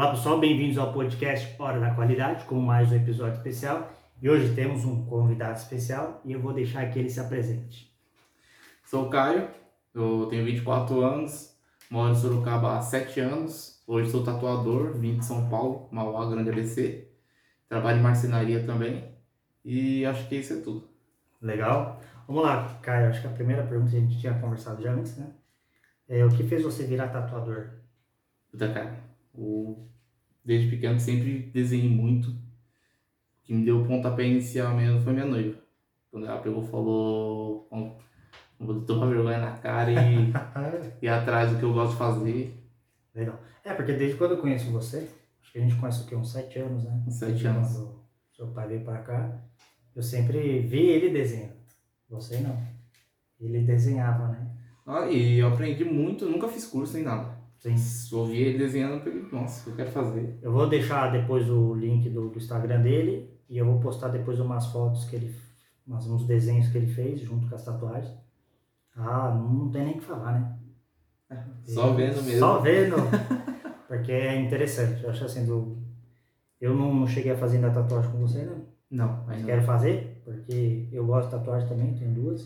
Olá pessoal, bem-vindos ao podcast Hora da Qualidade, com mais um episódio especial. E hoje temos um convidado especial e eu vou deixar que ele se apresente. Sou o Caio, eu tenho 24 anos, moro em Sorocaba há 7 anos. Hoje sou tatuador, vim de São Paulo, Mauá, Grande ABC. Trabalho em marcenaria também. E acho que isso é tudo. Legal? Vamos lá, Caio. Acho que a primeira pergunta a gente tinha conversado já antes, né? É, o que fez você virar tatuador? Puta cara, o... desde pequeno sempre desenhei muito. O que me deu o pontapé inicial mesmo foi minha noiva. Quando ela pegou falou, vou tomar vergonha na cara e ir atrás do que eu gosto de fazer. Legal. É, porque desde quando eu conheço você, acho que a gente conhece o quê? Uns sete anos, né? Uns sete anos. Quando seu pai veio pra cá, eu sempre vi ele desenhando. Você não. Ele desenhava, né? Ah, e eu aprendi muito, nunca fiz curso nem nada. Sim. Ouvi ele desenhando falei, nossa, eu quero fazer. Eu vou deixar depois o link do, do Instagram dele e eu vou postar depois umas fotos que ele. Umas, uns desenhos que ele fez junto com as tatuagens. Ah, não, não tem nem o que falar, né? Só vendo mesmo. Só vendo. porque é interessante. Eu acho assim, do, eu não, não cheguei a fazer ainda tatuagem com você, não. Não, Mas ainda quero fazer, porque eu gosto de tatuagem também, tenho duas.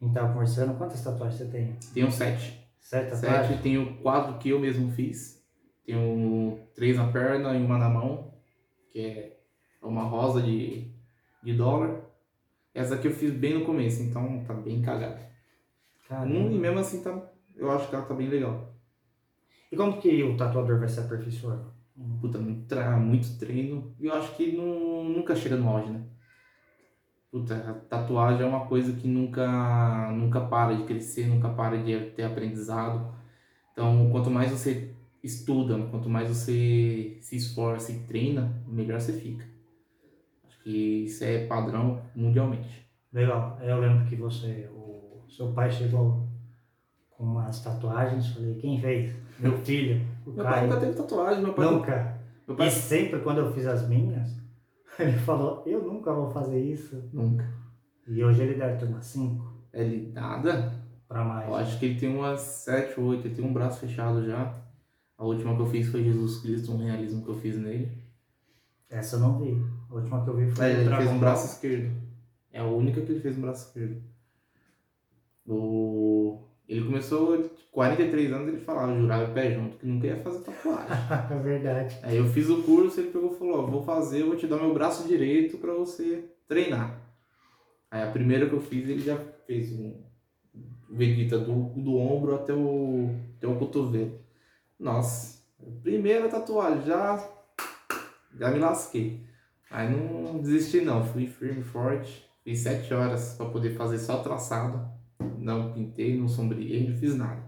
A gente tava conversando, quantas tatuagens você tem? Tenho sete. Sete tatuagens? Sete, tenho quatro que eu mesmo fiz. Tenho três na perna e uma na mão, que é uma rosa de, de dólar. Essa aqui eu fiz bem no começo, então tá bem cagada. Caramba. Hum, e mesmo assim tá, eu acho que ela tá bem legal. E como que o tatuador vai se aperfeiçoando? Puta, muito, muito treino. E eu acho que não, nunca chega no auge, né? Puta, a tatuagem é uma coisa que nunca, nunca para de crescer, nunca para de ter aprendizado. Então, quanto mais você estuda, quanto mais você se esforça e treina, melhor você fica. Acho que isso é padrão mundialmente. Legal. Eu lembro que você, o seu pai chegou com umas tatuagens, falei, quem fez? Meu filho, Meu pai nunca teve tatuagem, meu pai. Nunca. Meu pai E sempre quando eu fiz as minhas, ele falou, eu nunca vou fazer isso. nunca. E hoje ele deve ter umas cinco Ele nada. pra mais. Eu acho que ele tem umas 7, 8, ele tem um braço fechado já. A última que eu fiz foi Jesus Cristo, um realismo que eu fiz nele. Essa eu não vi. A última que eu vi foi É, ele Dragon fez um braço esquerdo. É a única que ele fez no braço esquerdo. O... Ele começou, de 43 anos, ele falava, jurava pé junto, que nunca ia fazer tatuagem. é verdade. Aí eu fiz o curso, ele pegou e falou, ó, vou fazer, vou te dar meu braço direito pra você treinar. Aí a primeira que eu fiz, ele já fez um Vegeta do, do ombro até o, até o cotovelo. Nossa, primeira tatuagem, já, já me lasquei. Aí não desisti não, fui firme e forte, fiz sete horas pra poder fazer só traçado. Não pintei, não sombreei, não fiz nada.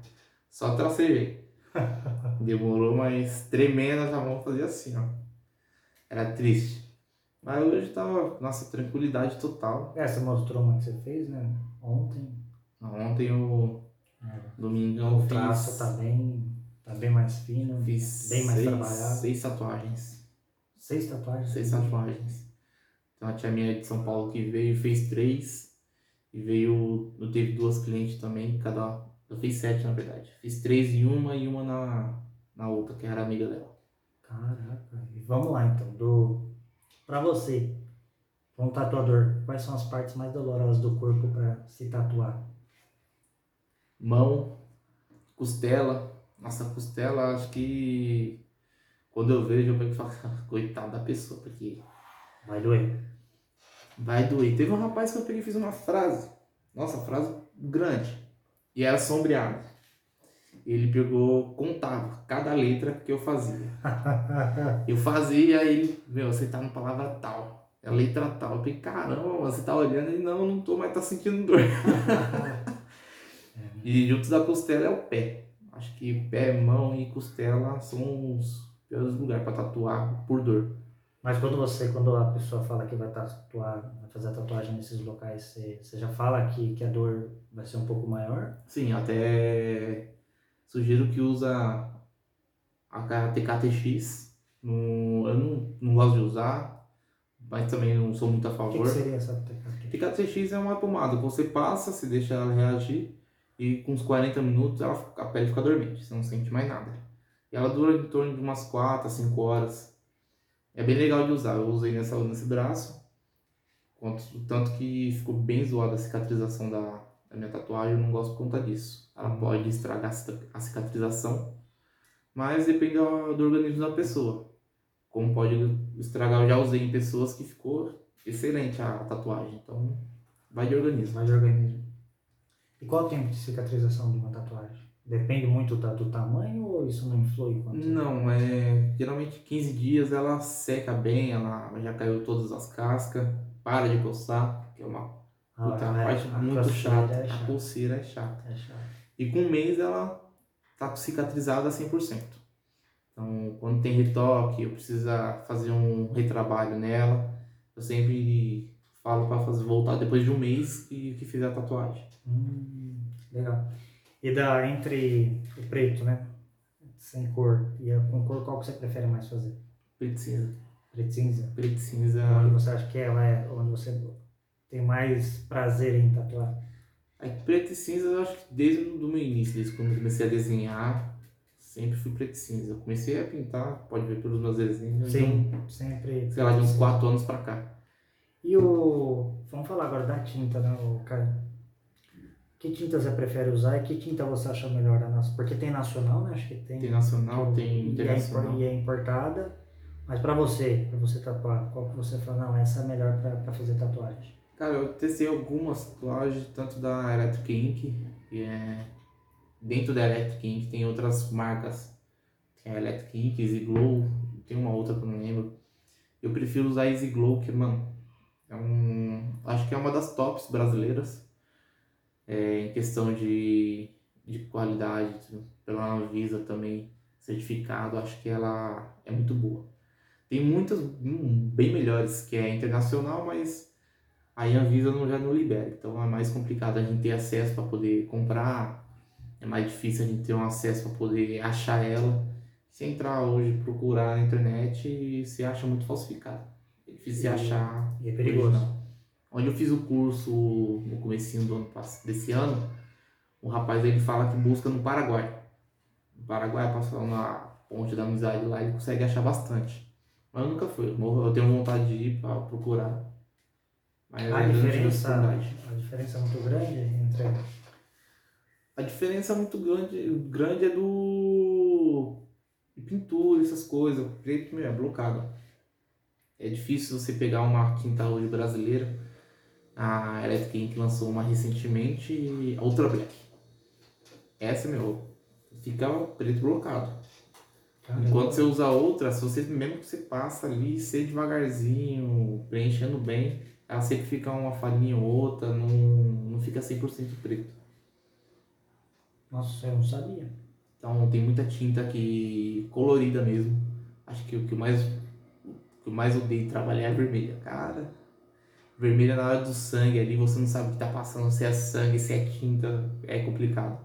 Só tracei. Demorou, mas tremendo a mão fazia assim, ó. Era triste. Mas hoje tava, nossa, tranquilidade total. É, você mostrou uma que você fez, né? Ontem. Ontem eu, É. domingão, O traço fiz, tá bem, tá bem mais fino. fiz bem mais seis, trabalhado. seis tatuagens. Seis tatuagens. Seis tatuagens. Tem uma tia minha de São Paulo que veio fez três. E veio, eu teve duas clientes também, cada. Eu fiz sete na verdade. Fiz três em uma e uma na, na outra, que era amiga dela. Caraca. E vamos lá então. Do... Pra você, como tatuador, quais são as partes mais dolorosas do corpo pra se tatuar? mão, costela. Nossa, costela, acho que quando eu vejo, eu pego e falo, coitada da pessoa, porque Vai doer. Vai doer. Teve um rapaz que eu peguei e fiz uma frase, nossa, frase grande, e era sombreada. Ele pegou, contava cada letra que eu fazia. Eu fazia, aí ele, meu, você tá na palavra tal, é a letra tal. Eu falei, caramba, você tá olhando e não, não tô mais, tá sentindo dor. E junto da costela é o pé. Acho que pé, mão e costela são os piores lugares para tatuar por dor. Mas quando você, quando a pessoa fala que vai tatuar, vai fazer a tatuagem nesses locais, você, você já fala que, que a dor vai ser um pouco maior? Sim, até sugiro que usa a TKTX. No, eu não, não gosto de usar, mas também não sou muito a O que, favor. que seria essa TKT? TKTX é uma pomada que você passa, você deixa ela reagir e com uns 40 minutos ela, a pele fica dormente, você não sente mais nada. E ela dura em torno de umas 4 a 5 horas. É bem legal de usar. Eu usei nessa, nesse braço. Quanto, tanto que ficou bem zoada a cicatrização da, da minha tatuagem. Eu não gosto por conta disso. Ela pode estragar a cicatrização. Mas depende do, do organismo da pessoa. Como pode estragar, eu já usei em pessoas que ficou excelente a tatuagem. Então, vai de organismo. Vai de organismo. E qual o tempo de cicatrização de uma tatuagem? Depende muito do, do tamanho ou isso não influi? Não, é geralmente 15 dias ela seca bem, ela já caiu todas as cascas, para de coçar, que é uma ah, puta, é, parte muito chata. É chata. A pulseira é chata. é chata. E com um mês ela tá cicatrizada 100%. Então, quando tem retoque, eu preciso fazer um retrabalho nela, eu sempre falo para fazer voltar depois de um mês que, que fizer a tatuagem. Hum, legal. E da, entre o preto, né? Sem cor e a com cor, qual que você prefere mais fazer? Preto cinza. Preto cinza? Preto cinza. Onde você acha que ela é, onde você tem mais prazer em tatuar? Aí, preto e cinza, eu acho que desde o meu início, desde quando eu comecei a desenhar, sempre fui preto e cinza. Eu comecei a pintar, pode ver pelos meus desenhos. Sim, então, sempre. Sei lá, de uns 4 anos pra cá. E o. Vamos falar agora da tinta, né, Caio? Que tinta você prefere usar e que tinta você acha melhor? Porque tem nacional, né? Acho que tem. Tem nacional, tem internacional. E é, importada. Mas para você, para você tatuar, qual que você fala, não, essa é melhor para fazer tatuagem? Cara, eu testei algumas tatuagens, tanto da Electric Ink, que é... Dentro da Electric Ink tem outras marcas. Tem a Electric Ink, Easy Glow, tem uma outra que eu não lembro. Eu prefiro usar Easy Glow, que, mano, é um... Acho que é uma das tops brasileiras é, em questão de, de qualidade, pela Anvisa também certificado, acho que ela é muito boa. Tem muitas hum, bem melhores que é internacional, mas aí a Anvisa não, já não libera, então é mais complicado a gente ter acesso para poder comprar, é mais difícil a gente ter um acesso para poder achar ela. Se entrar hoje procurar na internet, se acha muito falsificado. É difícil e, achar. E é perigoso. Onde eu fiz o curso no comecinho do ano desse ano, o rapaz ele fala que busca no Paraguai. No Paraguai, passando na ponte da amizade lá, ele consegue achar bastante. Mas eu nunca fui. Eu tenho vontade de ir para procurar. Mas a diferença, a diferença é muito grande entre. A diferença é muito grande, grande é do pintura, essas coisas. Meu, é blocado. É difícil você pegar uma quinta hoje brasileira a Electric Ink lançou uma recentemente, a Ultra Black. Essa, meu, fica preto blocado. Caramba. Enquanto você usa outra, se você mesmo que você passa ali, ser devagarzinho, preenchendo bem, ela sempre fica uma falinha ou outra, não, não fica 100% preto. Nossa, eu não sabia. Então tem muita tinta aqui colorida mesmo. Acho que o que mais, o que eu mais odeio trabalhar é vermelha. Cara, vermelha na hora do sangue ali, você não sabe o que tá passando, se é sangue, se é tinta, é complicado.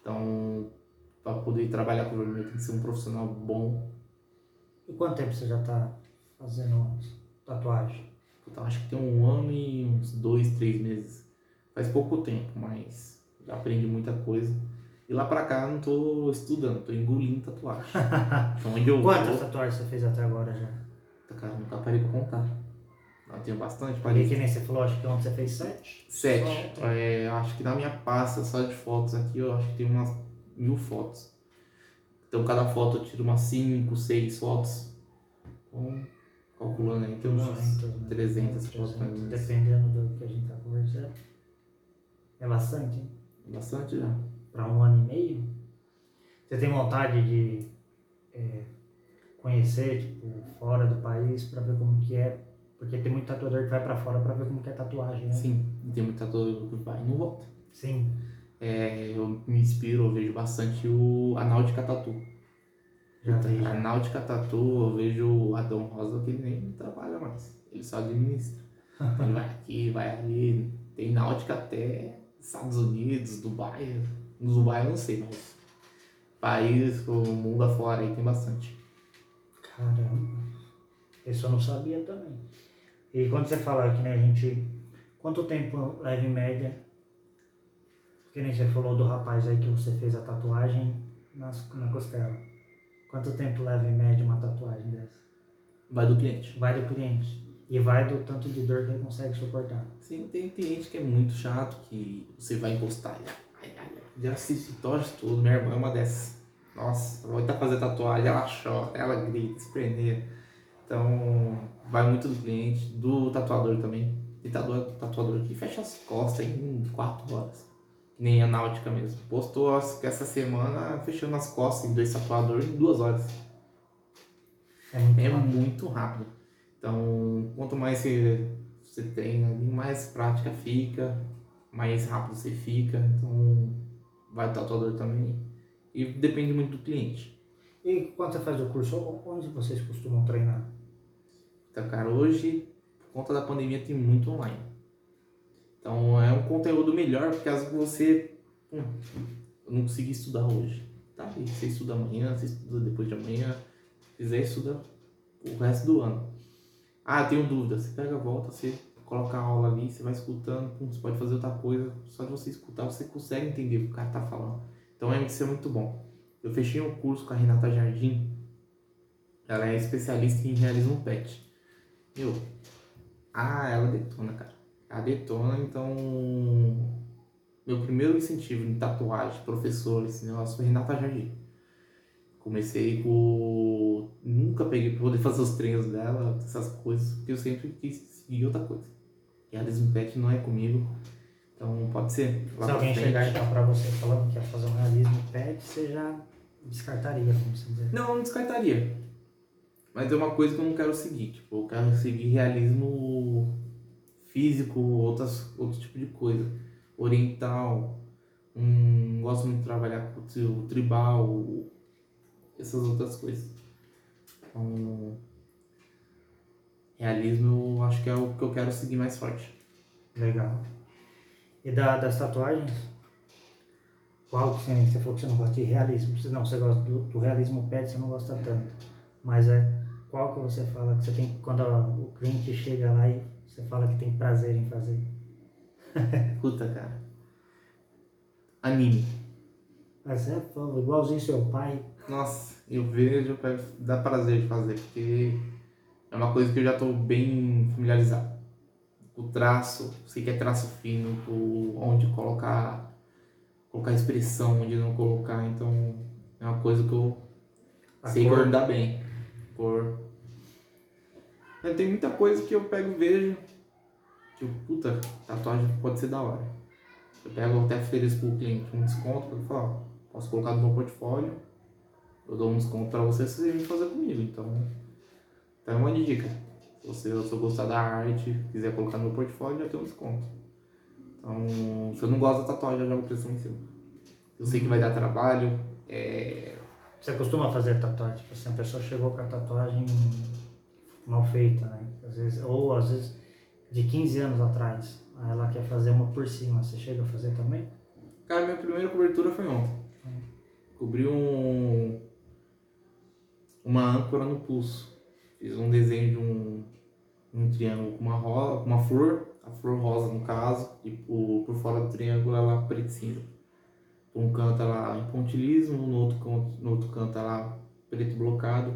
Então, para poder trabalhar com vermelho tem que ser um profissional bom. E quanto tempo você já tá fazendo tatuagem? Então, acho que tem um ano e uns dois, três meses. Faz pouco tempo, mas já aprendi muita coisa. E lá pra cá não tô estudando, tô engolindo tatuagem. então, onde eu Quantas vou... tatuagens você fez até agora já? Cara, nunca parei pra contar. Eu tenho bastante parede. E que nem você falou, acho que ontem você fez sete? Sete. É, acho que na minha pasta só de fotos aqui, eu acho que tem umas mil fotos. Então cada foto eu tiro umas cinco, seis fotos. Então, calculando aí, tem uns 300, 300 fotos. Dependendo do que a gente tá conversando. É bastante, hein? Bastante já. Para um ano e meio? Você tem vontade de é, conhecer, tipo, fora do país, para ver como que é porque tem muito tatuador que vai para fora para ver como é tatuagem, né? Sim, tem muito tatuador que vai e não volta. Sim. É, eu me inspiro, eu vejo bastante o, a Náutica Tatu. Já vi, a Náutica Tatu, eu vejo o Adão Rosa que nem trabalha mais, ele só administra. ele vai aqui, vai ali, tem náutica até Estados Unidos, Dubai. No Dubai eu não sei, mas país, o mundo afora aí tem bastante. Caramba, eu não sabia também. E quando você fala que né, a gente. Quanto tempo leva em média? Que nem você falou do rapaz aí que você fez a tatuagem nas, na costela. Quanto tempo leva em média uma tatuagem dessa? Vai do cliente. Vai do cliente. E vai do tanto de dor que ele consegue suportar. Sim, tem cliente que é muito chato, que você vai encostar e já se torce tudo. Minha irmã é uma dessas. Nossa, vai estar fazer tatuagem, ela chora, ela grita, se prender. Então, vai muito do cliente, do tatuador também. Tem tatuador, tatuador que fecha as costas em 4 horas. Nem a náutica mesmo. Postou essa semana fechando as costas em dois tatuadores em duas horas. É muito É rápido. muito rápido. Então, quanto mais você, você treina, mais prática fica, mais rápido você fica. Então, vai do tatuador também. E depende muito do cliente. E quando você faz o curso, onde vocês costumam treinar? Então, cara, hoje, por conta da pandemia, tem muito online. Então, é um conteúdo melhor, porque vezes você. Hum, não consegui estudar hoje. Tá, e você estuda amanhã, você estuda depois de amanhã. Se quiser, estuda o resto do ano. Ah, tenho dúvida. Você pega a volta, você coloca a aula ali, você vai escutando, pum, você pode fazer outra coisa. Só de você escutar, você consegue entender o que o cara tá falando. Então, é, isso é muito bom. Eu fechei um curso com a Renata Jardim. Ela é especialista em realismo pet. Meu, ah, ela detona, cara. Ela detona, então. Meu primeiro incentivo em tatuagem, professor, esse negócio foi Renata Jardim. Comecei com. Nunca peguei pra poder fazer os treinos dela, essas coisas, porque eu sempre quis seguir outra coisa. Realismo pet não é comigo. Então pode ser. Lá Se alguém frente. chegar então pra você falando que ia fazer um realismo pet, você já descartaria, como você dizer. Não, não descartaria. Mas é uma coisa que eu não quero seguir. Tipo, eu quero seguir realismo físico, outras, outro tipo de coisa. Oriental. Hum, gosto muito de trabalhar com o tri- o tribal, essas outras coisas. Então, realismo eu acho que é o que eu quero seguir mais forte. Legal. E da, das tatuagens? Qual que você, falou que você não gosta de realismo? Você, não, você gosta do, do realismo pet, você não gosta tanto. Mas é qual que você fala que você tem quando o cliente chega lá e você fala que tem prazer em fazer? Puta, cara. Anime. Mas é pô, igualzinho seu pai. Nossa, eu vejo, dá prazer de fazer, porque é uma coisa que eu já estou bem familiarizado. O traço, sei que é traço fino, onde colocar, colocar expressão, onde não colocar, então é uma coisa que eu A sei cor. guardar bem. Cor. Mas Tem muita coisa que eu pego e vejo, tipo, puta, tatuagem pode ser da hora. Eu pego até ofereço pro cliente um desconto, pra falar, posso colocar no meu portfólio, eu dou um desconto pra você se você vir fazer comigo. Então, então é uma dica. Se você se eu gostar da arte, quiser colocar no meu portfólio, já tem um desconto. Então, se eu não gosto da tatuagem, eu jogo pressão em cima. Eu sei que vai dar trabalho, é, Você costuma fazer tatuagem? Tipo assim, a pessoa chegou com a tatuagem mal feita, né? Às vezes, ou às vezes de 15 anos atrás. Aí ela quer fazer uma por cima. Você chega a fazer também? Cara, minha primeira cobertura foi ontem. Cobri um. Uma âncora no pulso. Fiz um desenho de um, um triângulo com uma, rosa, com uma flor, a flor rosa no caso, e por, por fora do triângulo ela preto e cinza. Por um canto ela em pontilismo, no outro, canto, no outro canto ela preto blocado.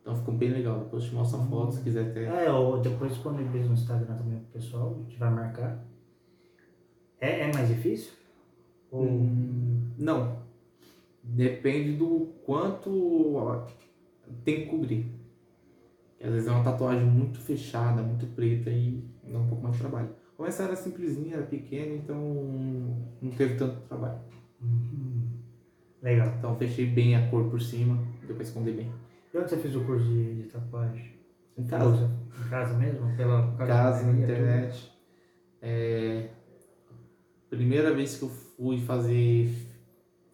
Então ficou bem legal. Depois eu te mostro a foto se quiser ter. É, ou depois disponibiliza no Instagram também pro pessoal, a gente vai marcar. É, é mais difícil? Ou... Hum, não. Depende do quanto ó, tem que cobrir. Às vezes é uma tatuagem muito fechada, muito preta e dá um pouco mais de trabalho. Como essa era simplesinha, era pequena, então não teve tanto trabalho. Uhum. Legal. Então fechei bem a cor por cima, deu pra esconder bem. E onde você fez o curso de, de tatuagem? Em casa, Em casa mesmo? Pela, casa, na internet. É, primeira vez que eu fui fazer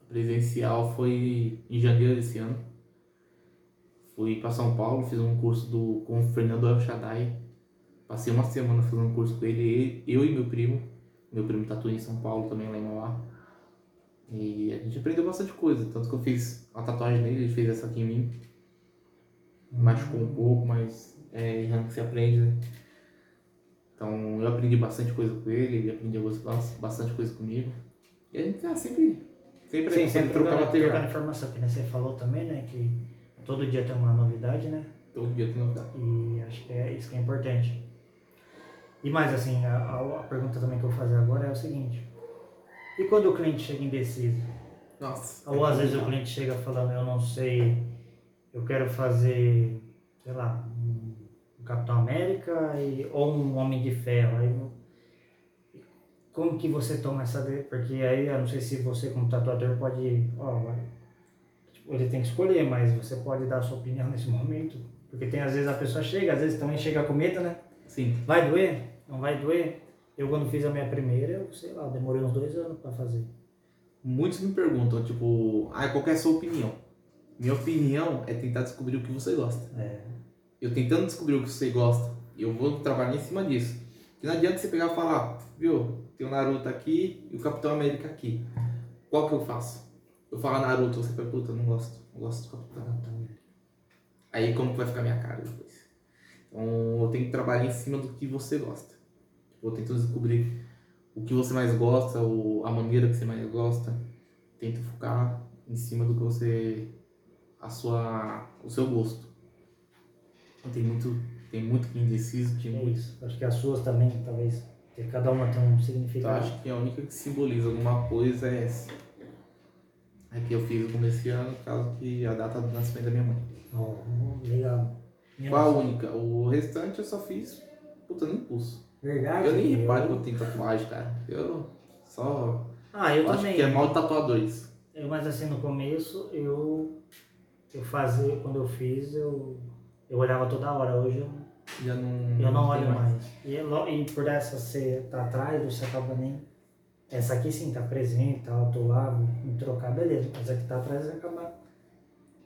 presencial foi em janeiro desse ano. Fui para São Paulo, fiz um curso do, com o Fernando El Shaddai. Passei uma semana fazendo um curso com ele, eu e meu primo. Meu primo tatua em São Paulo também, lá em Mauá. E a gente aprendeu bastante coisa. Tanto que eu fiz uma tatuagem nele, ele fez essa aqui em mim. Machucou um pouco, mas é errando que se aprende, né? Então eu aprendi bastante coisa com ele, ele aprendeu bas- bastante coisa comigo. E a gente tá sempre, sempre, Sim, sempre trocando informação, que né, você falou também, né, que todo dia tem uma novidade, né? Todo dia tem novidade. E acho que é isso que é importante. E mais assim, a, a- pergunta também que eu vou fazer agora é o seguinte. E quando o cliente chega indeciso? Nossa. Ou às vezes o cliente chega falando, eu não sei, eu quero fazer, sei lá, um Capitão América e, ou um Homem de Ferro. Aí, como que você toma essa... Porque aí, eu não sei se você como tatuador pode... Ó, tipo, ele tem que escolher, mas você pode dar a sua opinião nesse momento. Porque tem às vezes a pessoa chega, às vezes também chega com medo, né? Sim. Vai doer? Não vai doer? Eu quando fiz a minha primeira, eu sei lá, demorei uns dois anos pra fazer. Muitos me perguntam, tipo, ah, qual é a sua opinião? Minha opinião é tentar descobrir o que você gosta. É. Eu tentando descobrir o que você gosta, eu vou trabalhar em cima disso. Porque não adianta você pegar e falar, viu, tem o Naruto aqui e o Capitão América aqui. Qual que eu faço? Eu falo Naruto, você fala, puta, não gosto. Não gosto do Capitão. Aí como que vai ficar minha cara depois? Então eu tenho que trabalhar em cima do que você gosta. Eu tento descobrir o que você mais gosta, ou a maneira que você mais gosta. Tento focar em cima do que você. a sua. o seu gosto. Tem muito. Tem muito que indeciso, tem É muito. isso. Acho que as suas também, talvez, cada uma tem um Então, significado. acho que a única que simboliza alguma coisa é essa. É que eu fiz no começo ano, por causa que a data do nascimento da minha mãe. Ó, legal. Minha Qual a única? O restante eu só fiz puta no impulso. Verdade. Eu nem reparo que eu tenho tatuagem, cara. Eu só. Ah, eu acho também. que é mal de tatuadores. Eu, mas assim, no começo, eu, eu fazia, quando eu fiz, eu, eu olhava toda hora. Hoje eu, Já não. eu não tem olho mais. E, é lo- e por essa ser tá atrás, você acaba nem... Essa aqui sim, tá presente, tá, eu tô lá, vou me trocar, beleza. Mas a que tá atrás acaba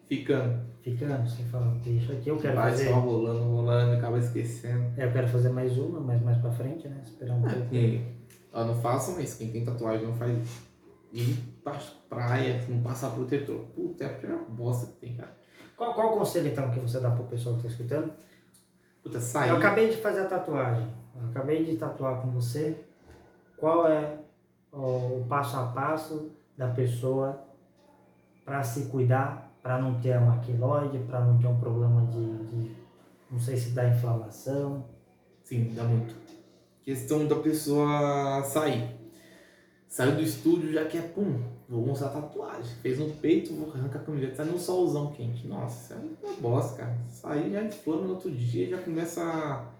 Ficando. Ficando. Você fala, deixa aqui, eu quero Vai fazer... só rolando, rolando, acaba esquecendo. É, eu quero fazer mais uma, mas mais pra frente, né? Esperar um pouco. E, ó, não façam isso. Quem tem tatuagem não faz isso. Ir pra praia, não passar protetor. Puta, é a pior bosta que tem, cara. Qual, qual o conselho então que você dá pro pessoal que tá escutando? Puta, sair. Eu acabei de fazer a tatuagem. Eu acabei de tatuar com você. Qual é o passo a passo da pessoa para se cuidar, para não ter uma maquiloide, para não ter um problema de, de- não sei se dá inflamação. Sim, dá muito. Questão da pessoa sair. Saiu do estúdio, já quer, pum, vou mostrar tatuagem. Fez no peito, vou arrancar a camiseta, sai no solzão quente. Nossa, isso é uma bosta, cara. Sair já inflama no outro dia, já começa a.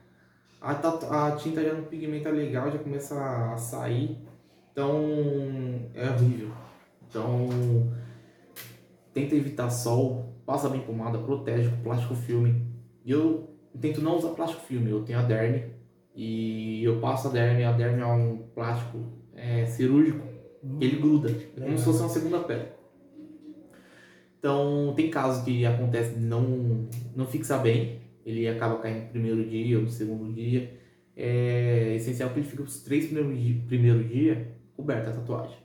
A, a tinta já não pigmenta legal, já começa a sair. Então, é horrível. Então, tenta evitar sol, passa bem pomada, protege com plástico filme. E eu tento não usar plástico filme, eu tenho a derme e eu passo a derme, a derme é um plástico é, cirúrgico, Hum, ele gruda, é como se fosse uma segunda pele. Então tem casos que acontece de não, não fixar bem, ele acaba caindo no primeiro dia ou no segundo dia. É essencial que ele fique os três primeiros dias primeiro dia coberto a tatuagem.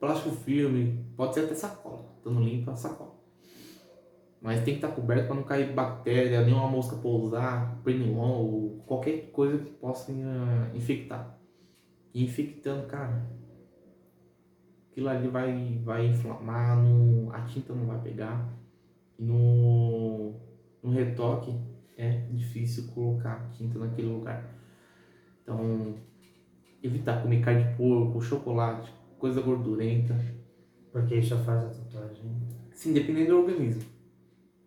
Plástico filme, pode ser até sacola, estando limpa, sacola. Mas tem que estar coberto para não cair bactéria, nenhuma mosca pousar, pernilongo, ou qualquer coisa que possa eh, infectar. E infectando, cara, aquilo ali vai, vai inflamar, a tinta não vai pegar. No, no retoque é difícil colocar tinta naquele lugar. Então, evitar comer carne de porco, chocolate, coisa gordurenta. Porque isso já faz a tatuagem. Sim, dependendo do organismo.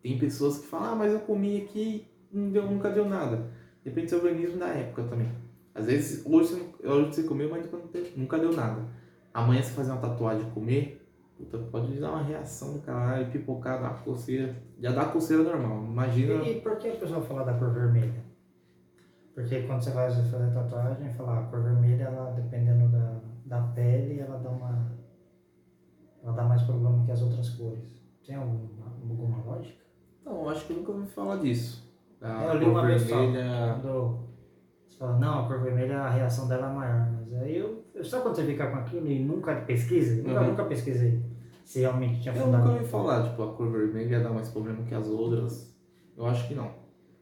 Tem pessoas que falam, ah, mas eu comi aqui e não deu, nunca deu nada. Depende do seu organismo da época também. Às vezes, hoje você, hoje você comeu, mas nunca, deu- nunca deu nada. Amanhã você fazer uma tatuagem e comer, puta, pode dar uma reação do caralho, pipocar, dar uma coceira. Já dá coceira normal. Imagina. E, e por que a pessoa fala da cor vermelha? Porque quando você vai fazer tatuagem, fala, a cor vermelha, ela, dependendo da, da pele, ela dá uma. Ela dá mais problema que as outras cores. Tem alguma, alguma lógica? Não, eu acho que eu nunca ouvi falar disso. A eu li cor uma vez só. vermelha. Quando você fala, não, a cor vermelha, a reação dela é maior. Mas aí eu. eu só quando você fica com aquilo e nunca pesquisa, nunca, Uhum. nunca pesquisei se realmente tinha Eu nunca fundamento. ouvi falar, tipo, a cor vermelha dá mais problema que as outras. Eu acho que não.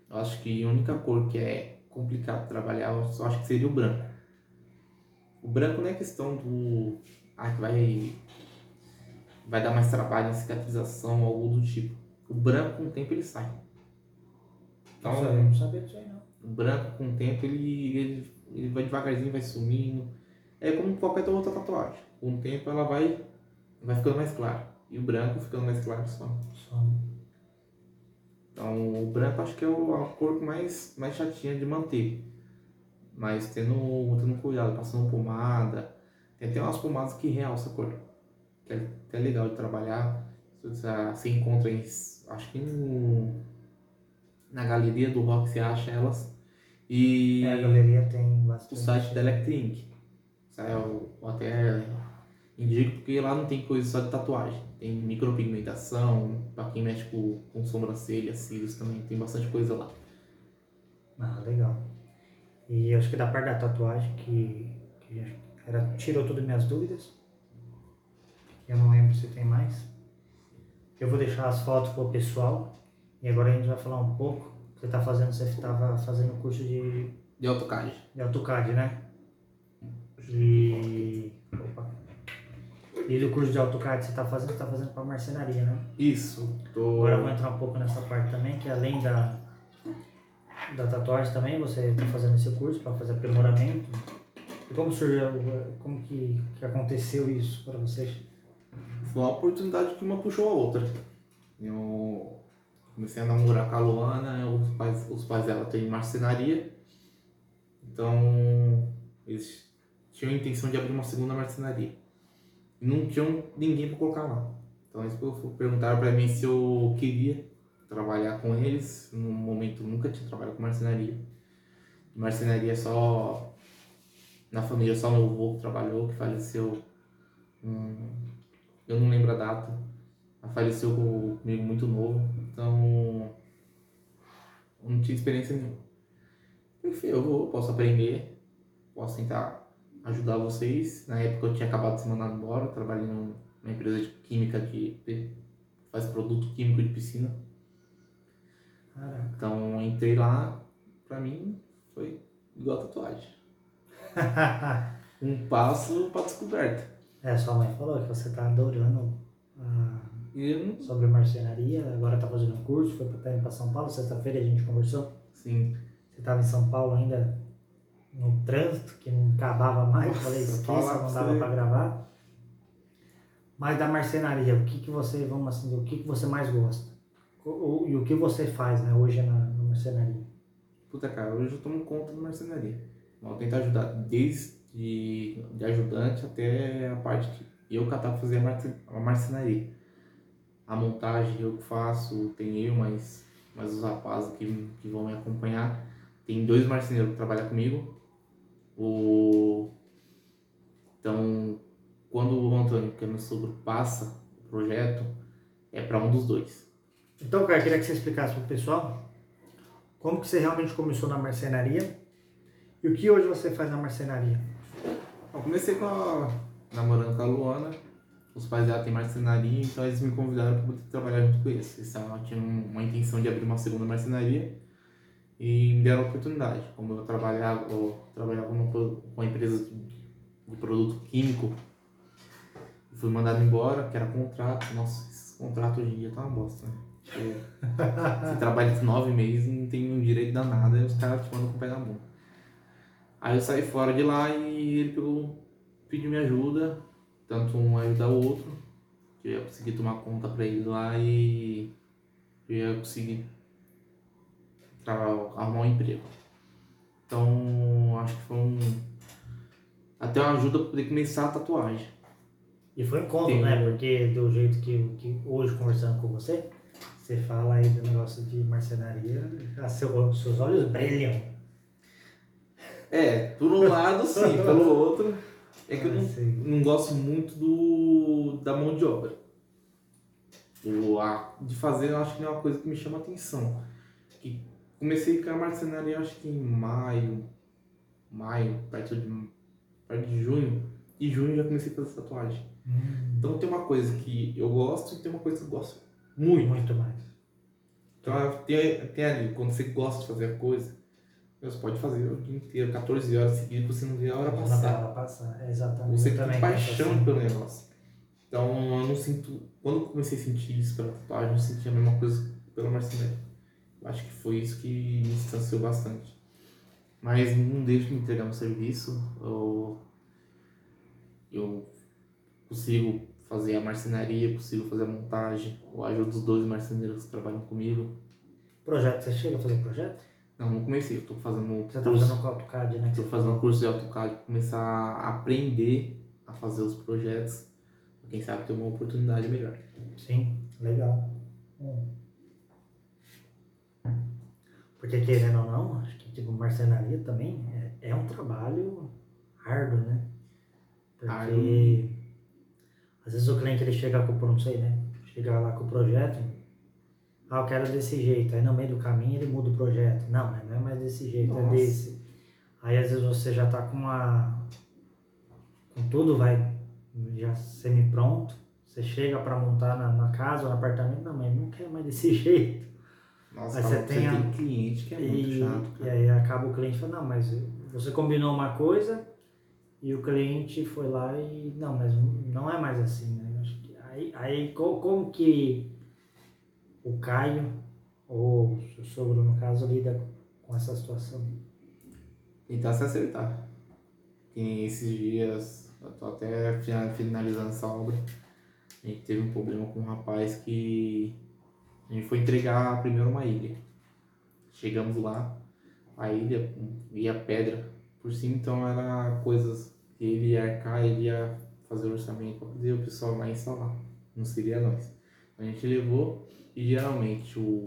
Eu acho que a única cor que é complicado trabalhar, eu só acho que seria o branco. O branco não é questão do. Ah, que vai. Vai dar mais trabalho na cicatrização ou algo do tipo. O branco com o tempo ele sai. Então, não sabia disso aí não. o branco com o tempo ele, ele, ele vai devagarzinho, vai sumindo. É como qualquer outra tatuagem. Com o tempo ela vai, vai ficando mais clara. E o branco ficando mais claro só. Só. Então o branco acho que é a cor mais, mais chatinha de manter. Mas tendo, tendo cuidado, passando pomada. Tem até umas pomadas que realçam a cor. Que é até legal de trabalhar. Você encontra em. Acho que no, na galeria do rock você acha elas. E É, a galeria tem o bastante. site da Electrink. Eu até indico porque lá não tem coisa só de tatuagem. Tem micropigmentação, pra quem mexe com, com sobrancelha, cílios também, tem bastante coisa lá. Ah, legal. E acho que da parte da tatuagem que, que era, tirou todas as minhas dúvidas. Eu não lembro se tem mais. Eu vou deixar as fotos pro pessoal. E agora a gente vai falar um pouco. Você tá fazendo, você estava fazendo curso de, De AutoCAD. de AutoCAD, né? E. Opa. E do curso de AutoCAD você tá fazendo, você tá fazendo para marcenaria, né? Isso. Tô... Agora eu vou entrar um pouco nessa parte também, que além da, da tatuagem também, você está fazendo esse curso para fazer aprimoramento. E como surgiu, como que, que aconteceu isso para vocês? Foi uma oportunidade que uma puxou a outra. Eu comecei a namorar com a Luana, os pais, os pais dela têm marcenaria. Então, eles tinham a intenção de abrir uma segunda marcenaria. Não tinham ninguém para colocar lá. Então, eles perguntaram para mim se eu queria trabalhar com eles. No momento, nunca tinha trabalhado com marcenaria. Marcenaria só. Na família, só meu avô trabalhou, que faleceu. Hum, eu não lembro a data. Ela faleceu com- comigo muito novo, então não tinha experiência nenhuma. Enfim, eu vou, posso aprender, posso tentar ajudar vocês. Na época eu tinha acabado de ser mandado embora, eu trabalhei num- numa empresa de química de faz produto químico de piscina. Caraca. Então entrei lá, pra mim foi igual tatuagem. Um passo pra descoberta. É, sua mãe falou que você está adorando ah, eu sobre marcenaria, agora está fazendo um curso, foi para para São Paulo, sexta-feira a gente conversou. Sim. Você estava em São Paulo ainda no trânsito, que não acabava mais, eu falei, Nossa, esqueça, não pra dava para gravar. Mas da marcenaria, o que, que você, vamos assim, o que, que você mais gosta? O- o- e o que você faz né, hoje na, na marcenaria? Puta cara, hoje eu tomo conta da marcenaria. Vou tentar ajudar desde de ajudante até a parte que eu catar pra fazer a, marce- a marcenaria. A montagem eu faço, tem eu, mas, mas os rapazes que, que vão me acompanhar. Tem dois marceneiros que trabalham comigo. O... Então, quando o Antônio, que é meu sogro, passa o projeto, é para um dos dois. Então, cara, eu queria que você explicasse pro pessoal como que você realmente começou na marcenaria e o que hoje você faz na marcenaria. Eu comecei com a... namorando com a Luana. Os pais dela têm marcenaria, então eles me convidaram para poder trabalhar junto com eles. Eles tinham uma intenção de abrir uma segunda marcenaria e me deram a oportunidade. Como eu trabalhava, eu trabalhava numa, com uma empresa de produto químico, fui mandado embora, que era contrato. Nossa, esses contratos hoje em dia tá uma bosta, né? Porque Você trabalha nove meses e não tem um direito danado, aí os caras te mandam com o pé na mão. Aí eu saí fora de lá e ele pegou, pediu minha ajuda, tanto um ajudar o outro, que eu ia conseguir tomar conta pra ele lá e eu ia conseguir arrumar um emprego. Então acho que foi um. Até uma ajuda pra poder começar a tatuagem. E foi um encontro, Tem. né? Porque do jeito que, que hoje conversando com você, você fala aí do negócio de marcenaria, seus olhos brilham. É, por um lado sim, pelo outro. É que eu não, Sim. não gosto muito do, da mão de obra. O, a, de fazer, eu acho que não é uma coisa que me chama atenção. Que comecei com a marcenaria, acho que em maio, maio, perto de, perto de junho. E junho já comecei a fazer tatuagem. Hum, Então tem uma coisa que eu gosto e tem uma coisa que eu gosto muito. muito mais. Então tem, tem ali, quando você gosta de fazer a coisa, você pode fazer o dia inteiro, 14 horas seguidas, você não vê a hora passar. passar, é exatamente. Você tem paixão assim. pelo negócio. Então eu não sinto. Quando eu comecei a sentir isso pela tatuagem, eu senti a mesma coisa pela marcenaria. Eu acho que foi isso que me distanciou bastante. Mas não deixo de entregar meu serviço. Eu, eu consigo fazer a marcenaria, consigo fazer a montagem. Eu ajudo os dois marceneiros que trabalham comigo. Projeto, você chega a fazer projeto? Não, não comecei, eu tô fazendo Você tá fazendo com AutoCAD, né? Estou fazendo um curso de AutoCAD para começar a aprender a fazer os projetos. Quem sabe ter uma oportunidade melhor. Sim, legal. Hum. Porque querendo ou não, acho que tipo, marcenaria também é, é um trabalho árduo, né? Porque Árduo. às vezes o cliente ele chega com, não sei, né? Chega lá com o projeto, ah, eu quero desse jeito. Aí no meio do caminho ele muda o projeto. Não, né? não é mais desse jeito, é Nossa. desse. Aí às vezes você já tá com uma. com tudo vai já semi-pronto. Você chega para montar na, na casa ou no apartamento, não, mas não quer mais desse jeito. Nossa, Aí você tem a- tem cliente que é muito E, chato, e cara. aí acaba o cliente falando, não, mas você combinou uma coisa e o cliente foi lá e. Não, mas não é mais assim, né? Aí, aí co- como que o Caio, ou o sogro no caso, lida com essa situação? Tentar se acertar. Tem esses dias, eu tô até fina- finalizando essa obra. A gente teve um problema com um rapaz que a gente foi entregar primeiro uma ilha. Chegamos lá, a ilha ia pedra por cima, então era coisas que ele ia arcar, ele ia fazer o orçamento para poder o pessoal lá instalar. Não seria nós. A gente levou e geralmente o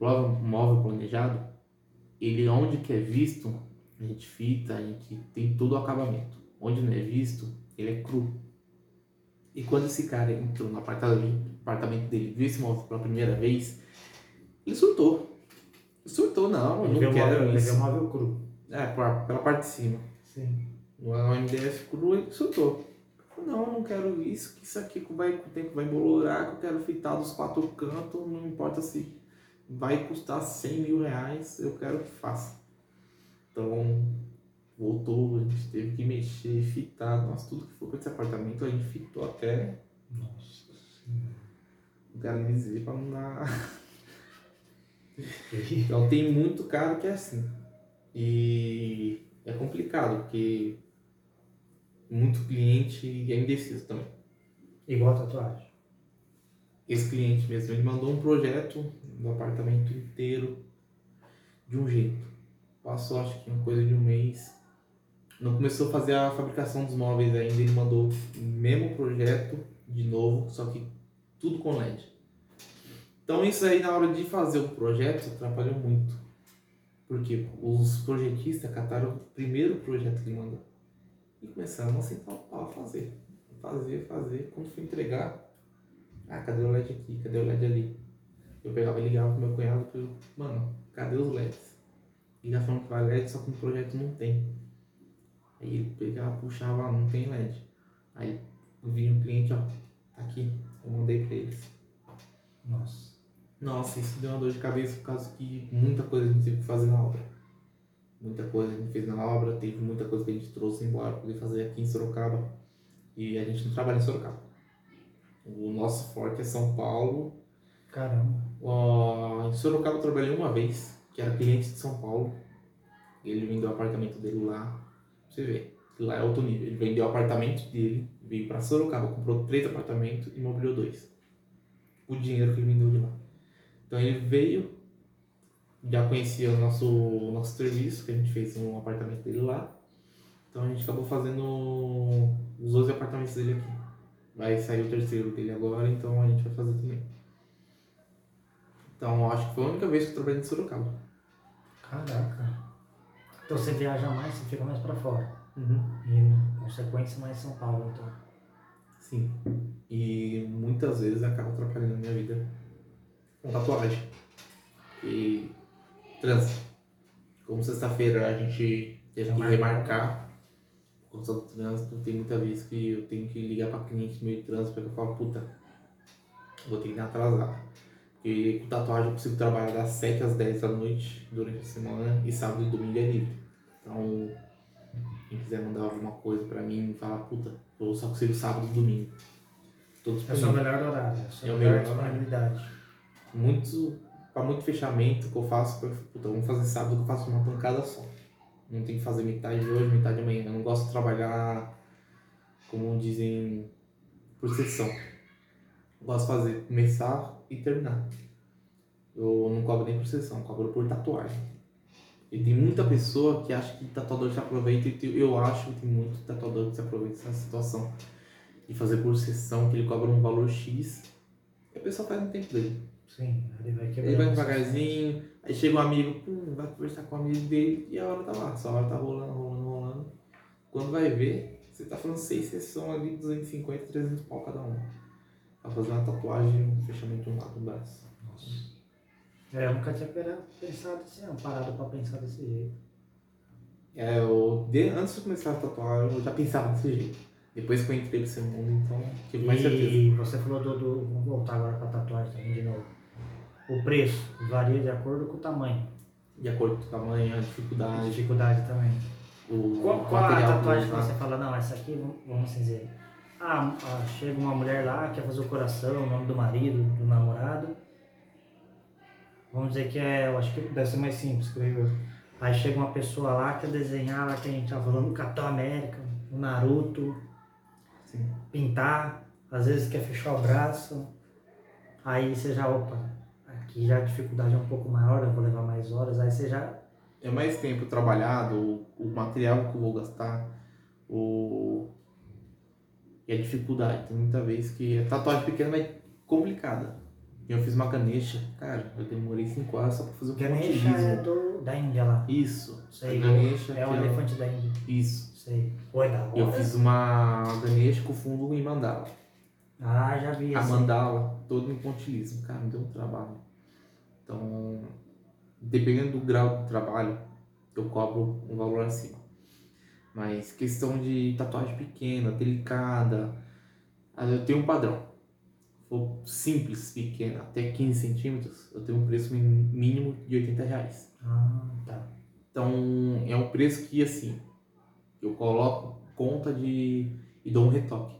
móvel- planejado, ele onde que é visto, a gente fita, a gente tem todo o acabamento. Onde não é visto, ele é cru. E quando esse cara entrou no apartamento, dele, viu esse móvel pela primeira vez, ele surtou. Surtou, não, Ele não vê o móvel, quero ele o isso. móvel cru. É, pela, parte de cima. Sim. No MDF cru, ele soltou. Não, eu não quero isso, que isso aqui vai, com o tempo vai embolorar, que eu quero fitar dos quatro cantos, não importa se vai custar 100 mil reais, eu quero que faça. Então, voltou, a gente teve que mexer, fitar, nossa, tudo que for pra esse apartamento, a gente fitou até Nossa organizar pra não dar... Senhora. Então tem muito cara que é assim. E é complicado, porque muito cliente é indeciso também. Igual a tatuagem. Esse cliente mesmo, ele mandou um projeto do apartamento inteiro de um jeito. Passou acho que uma coisa de um mês. Não começou a fazer a fabricação dos móveis ainda, ele mandou o mesmo projeto de novo, só que tudo com LED. Então isso aí na hora de fazer o projeto atrapalhou muito. Porque os projetistas cataram o primeiro projeto que ele mandou. E começaram a sentar o pau a fazer. Fazer, fazer. Quando foi entregar, ah, cadê o LED aqui? Cadê o LED ali? Eu pegava e ligava pro meu cunhado e mano, cadê os LEDs? Ele já falando que vai LED, só que no projeto não tem. Aí ele pegava, puxava, ah, não tem LED. Aí vinha o cliente, ó, tá aqui, eu mandei pra eles. Nossa. Nossa, isso deu uma dor de cabeça por causa que muita coisa a gente teve que fazer na obra. Muita coisa a gente fez na obra, teve muita coisa que a gente trouxe embora para poder fazer aqui em Sorocaba. E a gente não trabalha em Sorocaba. O nosso forte é São Paulo. Caramba. Ó, em Sorocaba eu trabalhei uma vez, que era cliente de São Paulo. Ele vendeu o apartamento dele lá. Você que lá é outro nível. Ele vendeu o apartamento dele, veio para Sorocaba, comprou três apartamentos e mobiliou dois. O dinheiro que ele vendeu de lá. Então ele veio, já conhecia o nosso, o nosso serviço, que a gente fez no apartamento dele lá. Então a gente acabou fazendo os 12 apartamentos dele aqui. Vai sair o terceiro dele agora, então a gente vai fazer também. Então acho que foi a única vez que eu trabalhei em Sorocaba. Caraca. Então você viaja mais, você fica mais pra fora. Uhum. E, em consequência, mais São Paulo, então. Sim. E muitas vezes acaba atrapalhando a minha vida com tatuagem. E trânsito. Como sexta-feira a gente teve que Remarcar. remarcar por conta do trânsito, tem muita vez que eu tenho que ligar pra cliente no meio de trânsito porque eu falo, puta, vou ter que ir atrasar. Porque com tatuagem eu consigo trabalhar das 7 às 10 da noite durante a semana e sábado e domingo é livre. Então, Quem quiser mandar alguma coisa pra mim, falar, puta, eu só consigo sábado e domingo. Todos É o seu melhor horário, é a sua É o melhor disponibilidade. muito para muito fechamento que eu faço, puta, vamos fazer sábado que eu faço uma pancada só. Não tem que fazer metade de hoje, metade de amanhã. Eu não gosto de trabalhar, como dizem, por sessão. Eu gosto de fazer, começar e terminar. Eu não cobro nem por sessão, cobro por tatuagem. E tem muita pessoa que acha que tatuador se aproveita, e eu acho que tem muito tatuador que se aproveita dessa situação. De fazer por sessão, que ele cobra um valor X, e a pessoa faz no tempo dele. Sim, ele vai quebrar. Ele vai devagarzinho, aí chega um amigo, vai conversar com o amigo dele e a hora tá lá. Só a hora tá rolando, rolando, rolando. Quando vai ver, você tá falando seis sessões ali, 250, 300 pau cada um. Pra fazer uma tatuagem, um fechamento um lado do braço. Nossa. É, eu nunca tinha pensado assim, não, parado pra pensar desse jeito. É, eu, de, antes de começar a tatuar, eu já pensava desse jeito. Depois que eu entrei pra esse mundo, então tive mais certeza. E você falou do, do. Vamos voltar agora pra tatuagem também de novo. O preço varia de acordo com o tamanho. De acordo com o tamanho, a A dificuldade, dificuldade também. o Qual, qual a tatuagem que você fala, não, essa aqui, vamos- vamos dizer. Ah, ah, chega uma mulher lá, quer fazer o coração, o nome do marido, do namorado. Vamos dizer que é, eu acho que deve ser mais simples, creio eu. Aí chega uma pessoa lá, quer desenhar lá que a gente tá falando, Capitão América, o Naruto, Sim. pintar, às vezes quer fechar o braço. Aí você já, opa, aqui já a dificuldade é um pouco maior, eu vou levar mais horas, aí você já. é mais tempo trabalhado, o, material que eu vou gastar, o e a dificuldade. Tem muita vez que a tatuagem pequena é complicada. E eu fiz uma ganesha, cara, eu demorei 5 horas só pra fazer o Ganesha é pontilismo. do, da Índia lá. Isso, Sei, é o que elefante da Índia. Isso. Sei. Oi, da hora. Eu fiz uma ganesha com fundo em mandala. Ah, já vi A esse. mandala todo em pontilismo, cara, me deu um trabalho. Então, dependendo do grau do trabalho, eu cobro um valor acima. Mas questão de tatuagem pequena, delicada, eu tenho um padrão. For simples, pequena, até 15 centímetros, eu tenho um preço mínimo de 80 reais. Ah, tá. Então, é um preço que, assim, eu coloco conta de... e dou um retoque.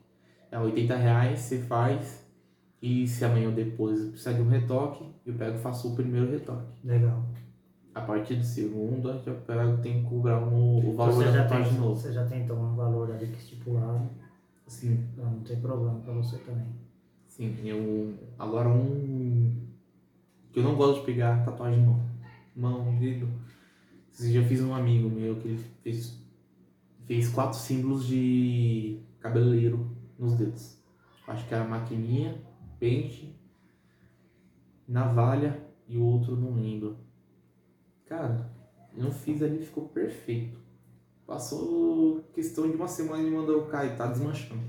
É 80 reais, você faz, e se amanhã ou depois precisar de um retoque, eu pego e faço o primeiro retoque. Legal. A partir do segundo, eu pego tenho que cobrar um, o valor você, da tatuagem tem, novo. você já tem então um valor ali que estipulado. Assim, Não, não tem problema pra você também. sim, eu... Agora, um... que eu não gosto de pegar tatuagem mão. Mão, dedo. Esse dia eu fiz um amigo meu que ele fez, fez quatro símbolos de cabeleiro nos dedos. Acho que era maquininha, pente, navalha e o outro não lembro. Cara, eu não fiz ali, ficou perfeito. Passou questão de uma semana e mandou cair, tá desmanchando.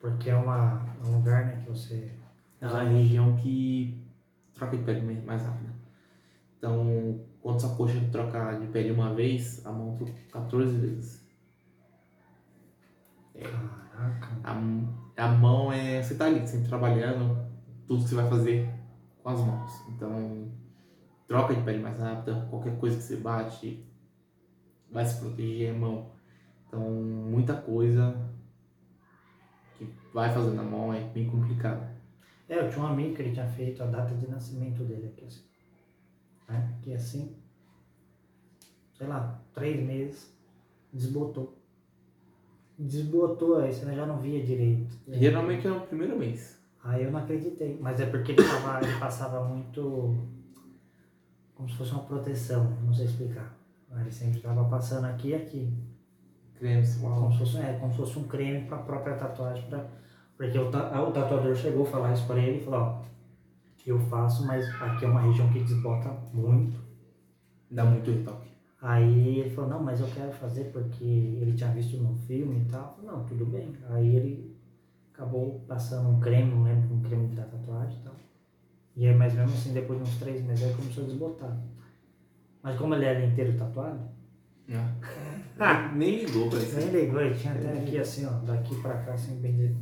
Porque é, uma, é um lugar né, que você. É uma região que troca de pele mais- rápido. Então, quando sua coxa troca de pele uma vez, a mão troca 14 vezes. Caraca. A, a mão é. Você tá ali, sempre trabalhando, tudo que você vai fazer com as mãos. Então, troca de pele mais rápida, qualquer coisa que você bate, vai se proteger a mão. Então, muita coisa que vai fazer na mão é bem complicado. É, eu tinha um amigo que ele tinha feito a data de nascimento dele aqui assim. Né? Que assim. Sei lá, três meses, desbotou. Desbotou, aí você já não via direito. Geralmente é no primeiro mês. Aí eu não acreditei. Mas é porque ele, tava, ele passava muito. Como se fosse uma proteção, não sei explicar. Ele sempre estava passando aqui e aqui. Creme, Como se fosse, é, como se fosse um creme para a própria tatuagem. Pra, porque o, ta- o tatuador chegou a falar isso para ele e falou: Ó, eu faço, mas aqui é uma região que desbota muito. Dá muito retoque. Aí ele falou: Não, mas eu quero fazer porque ele tinha visto no filme e tal. Falei, Não, tudo bem. Aí ele acabou passando um creme, não lembro, um creme da tatuagem e tal. E aí, mas mesmo assim, depois de uns três meses, aí começou a desbotar. Mas como ele era inteiro tatuado, Ah, nem ligou pra isso. nem ligou, ele tinha até aqui assim, ó, daqui pra cá, assim, bem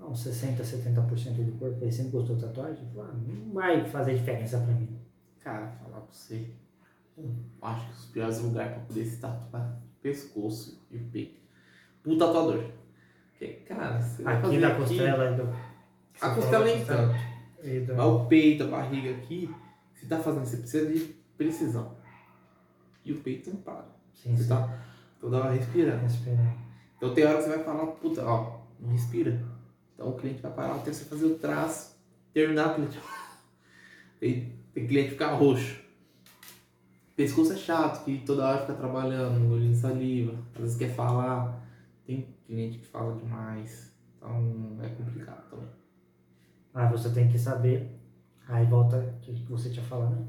uns 60, 70% do corpo, ele sempre gostou de tatuagem, falou, ah, não vai fazer diferença pra mim. Cara, falar pra você. Acho que os piores lugares pra poder se tatuar pescoço e peito. Pro tatuador. Porque, cara, você vai Aqui fazer aqui, costela do. A costela nem tanto. E do... Mas o peito, a barriga aqui, você tá fazendo, você precisa de precisão. E o peito não para. Sim, Você sim. tá toda hora respirando. Respirando. Então tem hora que você vai falar, puta, ó, não respira. Então o cliente vai parar até você fazer o traço, terminar o cliente. Tem, tem cliente que fica roxo. Pescoço é chato, que toda hora fica trabalhando, engolindo saliva, às vezes quer falar. Tem cliente que fala demais. Então é complicado também. Aí você tem que saber. Aí volta o que você tinha falado, né?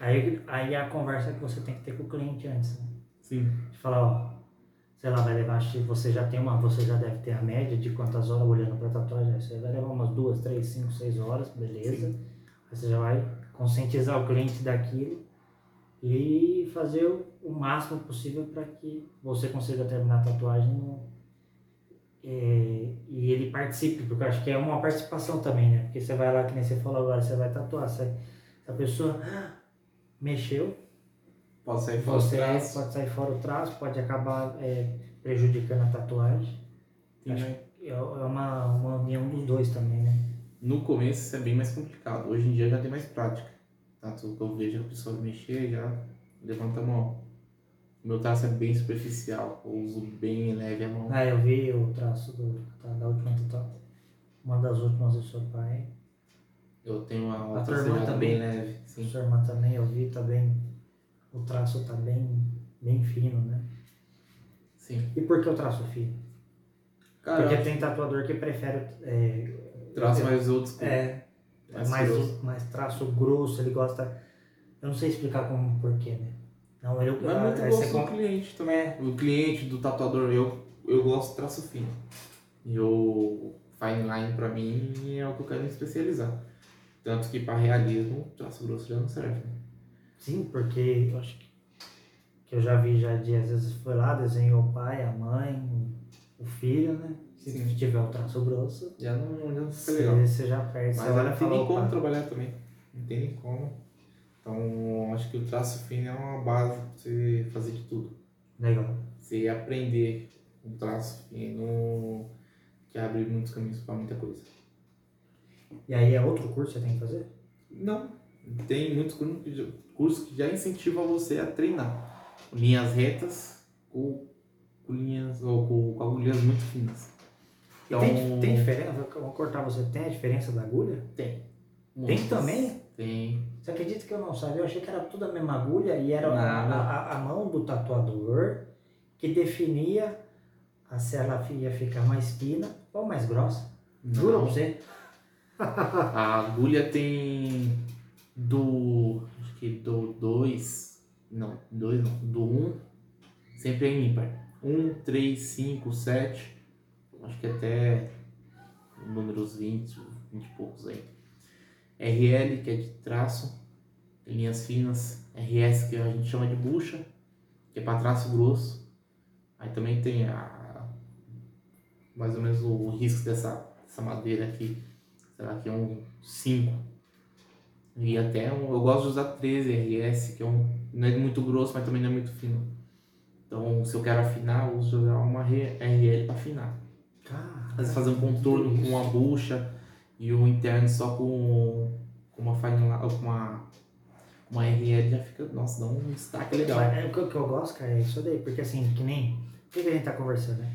Aí, aí é a conversa que você tem que ter com o cliente antes, né? Sim. De falar, ó, sei lá, vai levar, você já tem uma, você já deve ter a média de quantas horas olhando pra tatuagem. Você vai levar umas duas, três, cinco, seis horas, beleza. Aí você já vai conscientizar o cliente daquilo e fazer o, o máximo possível para que você consiga terminar a tatuagem é, e ele participe, porque eu acho que é uma participação também, né? Porque você vai lá, que nem você falou agora, você vai tatuar, se se a pessoa ah, mexeu, Pode sair fora você do traço. pode sair fora o traço, pode acabar é, prejudicando a tatuagem. Tem, Acho que é é uma, uma união dos dois também, né? No começo isso é bem mais complicado. Hoje em dia já tem mais prática. Tá? Tudo que eu vejo a pessoa mexer, já levanta a mão. O meu traço é bem superficial. Eu uso bem leve a mão. Ah, eu vi o traço do, da, da última tatuagem. Uma das últimas do seu pai. Eu tenho uma A outra tua irmã também? bem leve. Sim. Sua irmã também, eu vi, tá bem. O traço tá bem, bem fino, né? Sim. E por que o traço fino? Cara, Porque tem tatuador que prefere. É, traço mais outros. é, mais mais, grosso. mais traço grosso, ele gosta. Eu não sei explicar como porquê, né? Não, ele, Mas é muito aí gosto você do com- cliente também. É, O cliente, do tatuador, eu, eu gosto de traço fino. E o fine line pra mim é o que eu quero me especializar. Tanto que pra realismo, traço grosso já não serve. né? sim, porque eu acho que, que eu já vi já de às vezes foi lá, desenhou o pai, a mãe, o filho, né? Se Sim. tiver o traço grosso, Já não, já não fica você, legal. você já perde. Mas não tem nem como "Opa, trabalhar também. Não tem nem como. Então, acho que o traço fino é uma base pra você fazer de tudo. Legal. Você aprender um traço fino que abre muitos caminhos pra muita coisa. E aí é outro curso que você tem que fazer? Não. Tem muitos cursos que já- incentivam você a treinar. Linhas retas com linhas ou com agulhas muito finas. E tem, tem diferença? Vou cortar você. Tem a diferença da agulha? Tem. Tem Muitas. também? Tem. Você acredita que eu não sabia? Eu achei que era tudo a mesma agulha e era a, a, a mão do tatuador que definia a- se ela ia ficar mais fina ou mais grossa. Juro pra você. A agulha tem do. Acho que do 2. Não, 2 não. Do 1 um, sempre é ímpar. 1, 3, 5, 7. Acho que até números 20, 20 e poucos aí. RL, que é de traço, linhas finas. RS, que a gente chama de bucha, que é para traço grosso. Aí também tem a, mais ou menos o risco dessa, dessa madeira aqui. Será que é um 5? E até um, eu gosto de usar 13 RS, que é um, não é muito grosso, mas também não é muito fino. Então, se eu quero afinar, eu uso uma RL para afinar. Às vezes fazer um contorno com uma bucha e o interno só com, com uma ou com uma, uma RL já fica, nossa, dá um destaque legal. É o que, eu gosto, cara, é isso daí. Porque assim, que nem. O que, a gente tá conversando, né?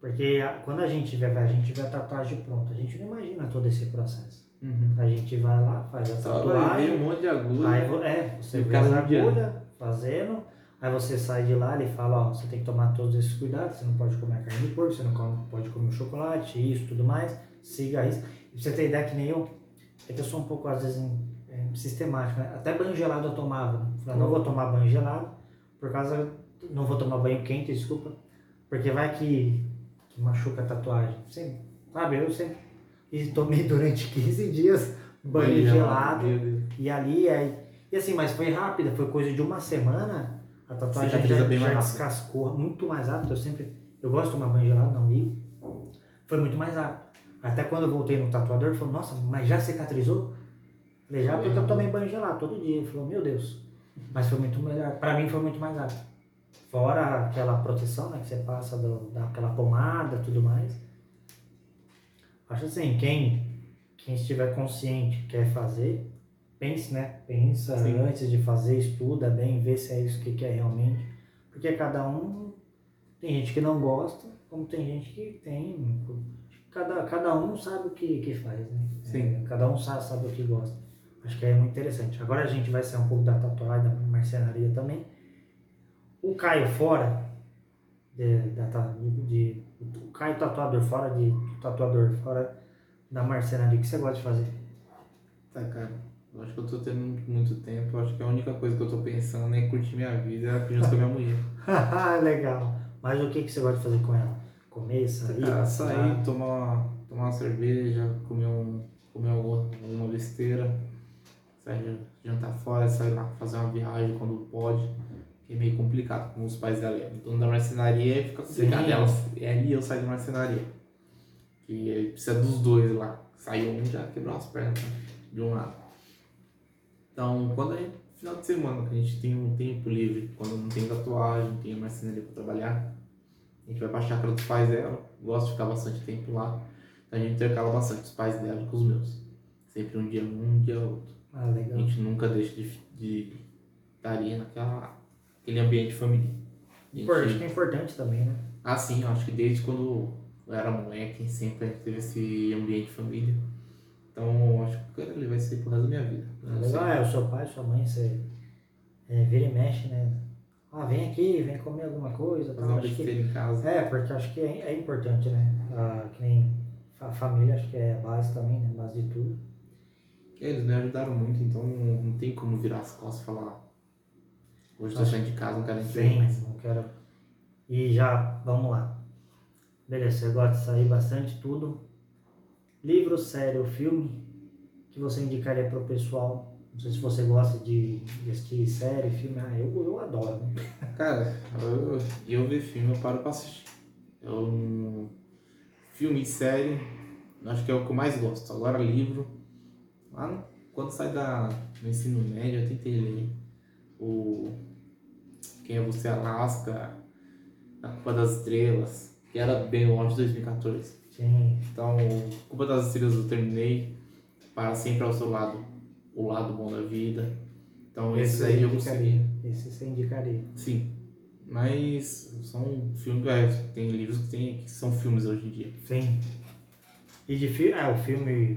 Porque a- quando a gente vê, a gente vê a tatuagem pronta, a gente não imagina todo esse processo. Uhum. A gente vai lá, faz a vai ver tatuagem. um monte de agulha. Aí, é, você E vê as agulhas fazendo, aí você sai de lá, ele fala, ó, você tem que tomar todos esses cuidados, você não pode comer carne de porco, você não pode comer chocolate, isso, tudo mais, siga isso. E pra você ter ideia que nem eu, é que eu sou um pouco, às vezes, em- sistemático, né? Até banho gelado eu tomava? Falei, não vou tomar banho gelado, por causa, não vou tomar banho quente, desculpa, porque vai que, que machuca a tatuagem, sempre, sabe, eu sempre, e tomei durante 15 dias banho gelado, meu Deus. e ali, aí, e assim, mas foi rápida, foi coisa de uma semana, a tatuagem Cicatriza já, bem já mais rápido. descascou muito mais rápido. Eu sempre, eu gosto de tomar banho gelado, não ligo. Foi muito mais rápido. Até quando eu voltei no tatuador, ele falou, nossa, mas já cicatrizou? Falei, já porque eu tomei banho gelado todo dia. Ele falou, meu Deus. Mas foi muito melhor, pra mim foi muito mais rápido. Fora aquela proteção, né? Que você passa do, daquela pomada e tudo mais. Acho assim, quem, quem estiver consciente quer fazer, pense, né? Pensa Sim. antes de fazer, estuda bem, vê se é isso que quer realmente. Porque cada um tem gente que não gosta, como tem gente que tem. Cada, cada um sabe o que, que faz, né? Sim. É, cada um sabe, sabe o que gosta. Acho que é muito interessante. Agora a gente vai sair um pouco da tatuagem, da marcenaria também. O Caio fora, de, da, de, o Caio tatuador fora de tatuador fora da marcenaria, o que você gosta de fazer? Tá, cara. Eu acho que eu tô tendo muito tempo. Acho que a única coisa que eu tô pensando é curtir minha vida junto com a minha mulher. Legal. Mas o que, que você gosta de fazer com ela? Comer, sair? Cara, passear? sair, tomar, tomar uma cerveja, comer, um, comer alguma, besteira, sair jantar fora, sair lá, fazer uma viagem quando pode. Que é meio complicado com os pais dela. O dono da marcenaria fica complicado. Sim. Ela, é ali eu saio da marcenaria. Que ele precisa dos dois lá. Saiu um já quebrou as pernas né, de um lado. Então, quando a gente, final de semana, que a gente tem um tempo livre, quando não tem tatuagem, não tem marcenaria pra trabalhar, a gente vai pra chácara dos pais dela, gosto de ficar bastante tempo lá. Então a gente intercala bastante os pais dela com os meus. Sempre um dia um, um dia outro. Ah, A legal. gente nunca deixa de, de estar ali naquela, aquele ambiente. A gente- Acho que é importante também, né? Ah, sim, acho que desde quando eu era moleque, sempre a gente teve esse ambiente de família. Então, acho que ele vai ser pro resto da minha vida. Sei. Legal, é, o seu pai, sua mãe, você é, vira e mexe, né? Ah, vem aqui, vem comer alguma coisa. Fazer Tal. Acho que, em casa. é, porque acho que é, é importante, né? Ah, que nem a família, acho que é a base também, né? Base de tudo. Eles me ajudaram muito, então não, tem como virar as costas e falar. Hoje tô saindo de casa, não quero nem Sim, mais. não quero. E já, vamos lá. Beleza, você gosta de sair bastante, tudo. Livro, série ou filme que você indicaria para o pessoal? Não sei se você gosta de, de assistir série, filme. Ah, eu, eu adoro, né? Cara, eu, eu ver filme, eu paro pra assistir. Eu, filme e série, acho que é o que eu mais gosto. Agora, livro, lá quando sai da, do ensino médio, eu tentei ler o Quem é Você Alaska, A Culpa das Estrelas, que era bem longe de 2014. Sim. Então, Culpa das Estrelas eu terminei, Para Sempre ao Seu Lado, O Lado Bom da Vida. Então, esse aí eu consegui. Esse você indicaria. Sim, mas são filmes, é, tem livros que, tem, que são filmes hoje em dia. Sim. E de filme, é, o filme.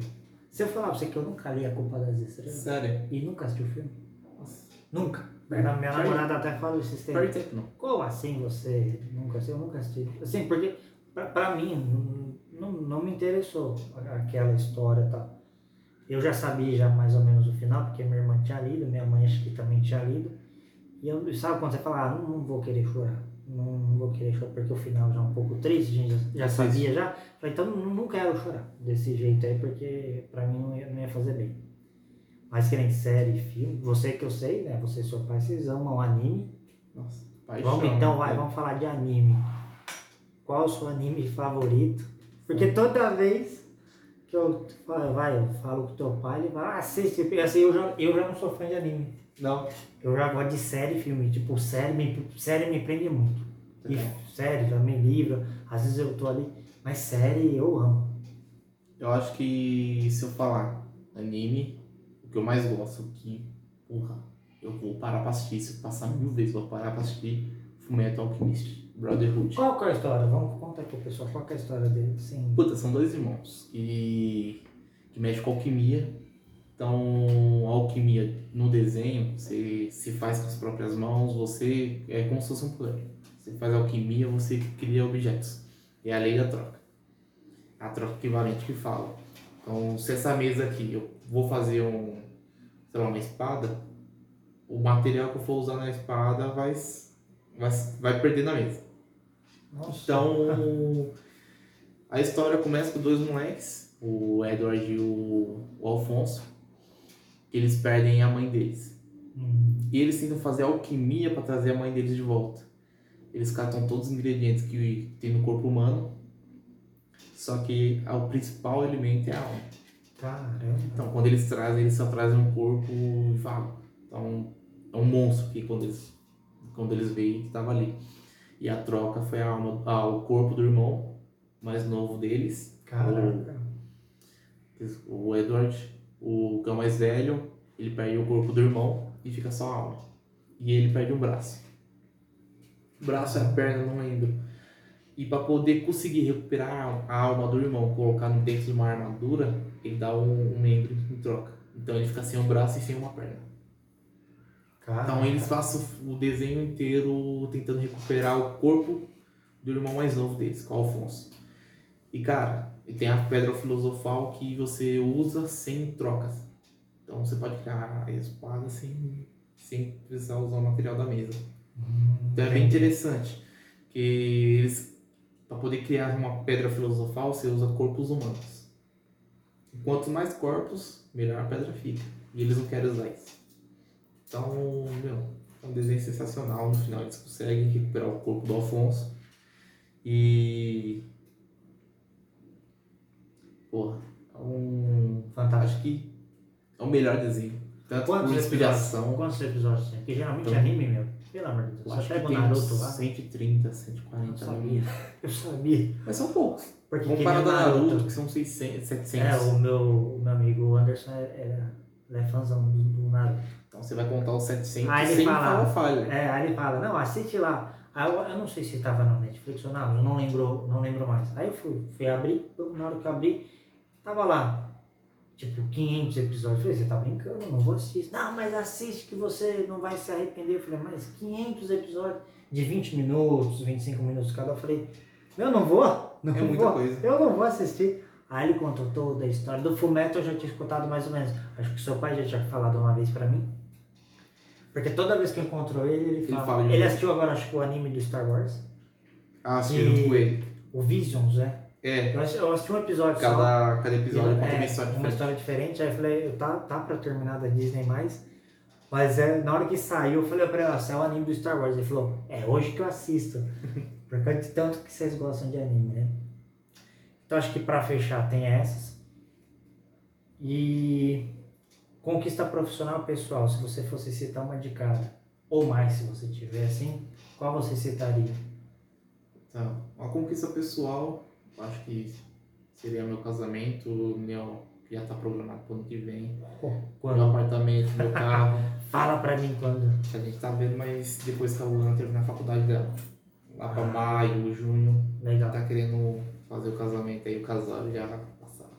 Se eu falar pra você que eu nunca li A Culpa das Estrelas Sério? e nunca assisti o filme? Nossa. Nunca. Minha, minha Sério? namorada até fala tempo não. Como assim você nunca assistiu? Eu nunca assisti. Assim, porque pra, pra mim não, não, me interessou aquela história e tal. Eu já sabia já mais ou menos o final, porque minha irmã tinha lido, minha mãe acho que também tinha lido. E eu, sabe quando você fala, ah, não, não vou querer chorar. Não, não vou querer chorar, porque o final já é um pouco triste, a gente já, já sabia já. Falei, então não, não quero chorar desse jeito aí, porque pra mim não ia, não ia fazer bem. Mas que nem série, filme, você que eu sei, né? Você e seu pai, vocês amam anime. Nossa, paixão. Vamos então, né? vai, vamos falar de anime. Qual o seu anime favorito? Porque toda vez que eu falo, vai, eu falo com teu pai, ele vai, ah, assiste. Assim, eu já, eu já não sou fã de anime. Não. Eu já gosto de série e filme. Tipo, série me, série me prende muito. E É. série, também livro. Às vezes eu tô ali. Mas série eu amo. Eu acho que se eu falar anime, o que eu mais gosto que, porra, eu vou parar pra assistir, se eu passar mil vezes, eu vou parar pra assistir Fullmetal Alchemist, Brotherhood. Qual que é a história? Vamos contar aqui, pessoal. Qual que é a história dele? Sim. Puta, são dois irmãos que, que mexem com alquimia. Então, a alquimia no desenho, você se faz com as próprias mãos, você é como se fosse um poder. Você faz alquimia, você cria objetos. É a lei da troca. A troca equivalente que fala. Então, se essa mesa aqui, eu vou fazer um, sei lá, uma espada, o material que eu for usar na espada vai, vai, vai perder na mesa. Nossa. Então, a história começa com dois moleques, o Edward e o, o Alfonso, que eles perdem a mãe deles. Hum, E eles tentam fazer alquimia para trazer a mãe deles de volta. Eles catam todos os ingredientes que tem no corpo humano, só que o principal alimento é a alma. caramba. Então, quando eles trazem, eles só trazem um corpo e falam. Então, é um monstro que quando eles quando eles veem que tava ali. E a troca foi a alma, ah, o corpo do irmão mais novo deles, Caraca. o, o Edward, o cão mais velho, ele perde o corpo do irmão e fica só a alma. E ele perde um braço. Braço é a perna, não lembro. E para poder conseguir recuperar a alma do irmão, colocar dentro de uma armadura, ele dá um, um membro em troca. Então ele fica sem um braço e sem uma perna. Caraca. Então eles passam o desenho inteiro tentando recuperar o corpo do irmão mais novo deles, que é o Alfonso. E cara, e tem a pedra filosofal que você usa sem trocas. Então você pode criar a espada sem, sem precisar usar o material da mesa. Hum, Então é bem interessante. Que eles, para poder criar uma pedra filosofal, você usa corpos humanos. Quanto mais corpos, melhor a pedra fica. E eles não querem usar isso. Então, meu, é um desenho sensacional. No final eles conseguem recuperar o corpo do Alfonso. E. Porra, é um. Fantástico. Acho que é o melhor desenho. Tanto Quantos inspiração. episódios? Quantos episódios tem? Porque geralmente Então, anime, meu. Pelo amor de Deus. Eu acho que tem Naruto lá. 130, 140 Eu sabia. Eu sabia. Mas são poucos. Porque que Comparado a Naruto, Naruto. que são 600, 700. É, o meu, o meu amigo Anderson é- era, ele é fãzão do, do Naruto. Então você vai contar os 700 Aí ele fala- falha. É, aí ele fala, não, assiste lá. Aí eu, eu não sei se tava no Netflix ou não, eu não lembro, não lembro mais. Aí eu fui, fui abrir, na hora que eu abri, tava lá, tipo, 500 episódios. Eu falei, você tá brincando, eu não vou assistir. Não, mas assiste que você não vai se arrepender. Eu falei, mas 500 episódios de 20 minutos, 25 minutos cada. Eu falei, eu não vou, não É muita vou, coisa. eu não vou assistir. Aí ele contou toda a história. Do Fullmetal eu já tinha escutado mais ou menos. Acho que seu pai já tinha falado uma vez pra mim. Porque toda vez que eu encontro ele, ele Ele fala. ele assistiu agora, acho que o anime do Star Wars. Ah, assisti junto com ele. O Visions, né? É, Eu assisti, eu assisti um episódio só. cada, cada episódio conta é, uma história uma diferente. história diferente. Aí eu falei, tá, tá pra terminar da Disney mais. Mas é, na hora que saiu, eu falei pra ele, saiu o anime do Star Wars. Ele falou, é hoje que eu assisto. Por causa de tanto que vocês gostam de anime, né? Então acho que pra fechar tem essas. E conquista profissional pessoal, se você fosse citar uma de cada, ou mais se você tiver assim, qual você citaria? Tá. Uma conquista pessoal, acho que seria meu casamento, meu, que já tá programado pro ano que vem. Meu Quando? apartamento, meu carro. Fala pra mim quando. a gente tá vendo, mas depois que a Luana terminar a faculdade dela. Lá pra maio, junho, Legal. tá querendo fazer o casamento aí, o casal já passar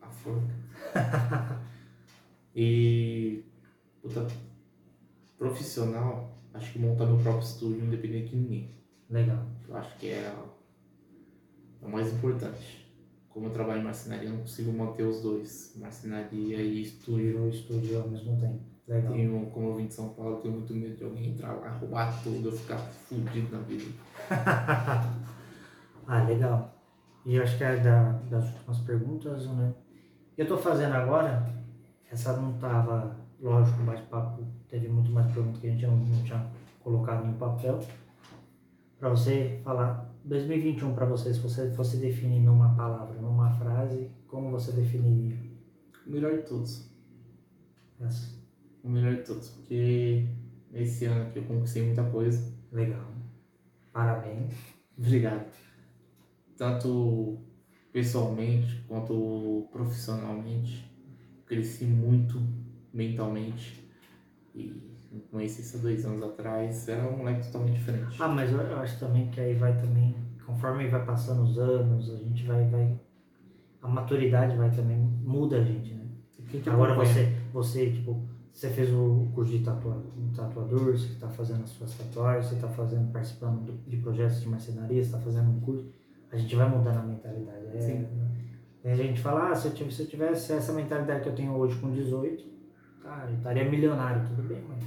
a forca. e puta, profissional, acho que montar meu próprio estúdio independente de ninguém. Legal. Eu acho que é o mais importante. Como eu trabalho em marcenaria, eu não consigo manter os dois, marcenaria e estúdio. Virou estúdio ao mesmo tempo. Legal. Tenho, como eu vim de São Paulo, tenho muito medo de alguém entrar lá, roubar tudo, eu ficar fudido na vida. ah, legal. E acho que é da, das últimas perguntas, né? Eu tô fazendo agora, essa não tava, lógico, o bate-papo teve muito mais perguntas que a gente não, não tinha colocado no papel. Pra você falar, 2021 pra você, se você fosse definir numa palavra, numa frase, como você definiria O melhor de todos. essa? O melhor de todos, porque esse ano aqui eu conquistei muita coisa. Legal. Parabéns. Obrigado. Tanto pessoalmente quanto profissionalmente. Cresci muito mentalmente. E conheci isso há dois anos atrás. Era um moleque totalmente diferente. Ah, mas eu, eu acho também que aí vai também, conforme vai passando os anos, a gente vai, vai a maturidade vai também, muda a gente, né? Agora acompanha? você, você, tipo, você fez o curso de tatua, tatuador, você está fazendo as suas tatuagens, você está fazendo, participando do- de projetos de marcenaria, você está fazendo um curso, a gente vai mudando a mentalidade. É, Sim. Tem gente fala, ah, se eu, tivesse, se eu tivesse essa mentalidade que eu tenho hoje com 18, cara, eu estaria milionário, tudo bem, mano.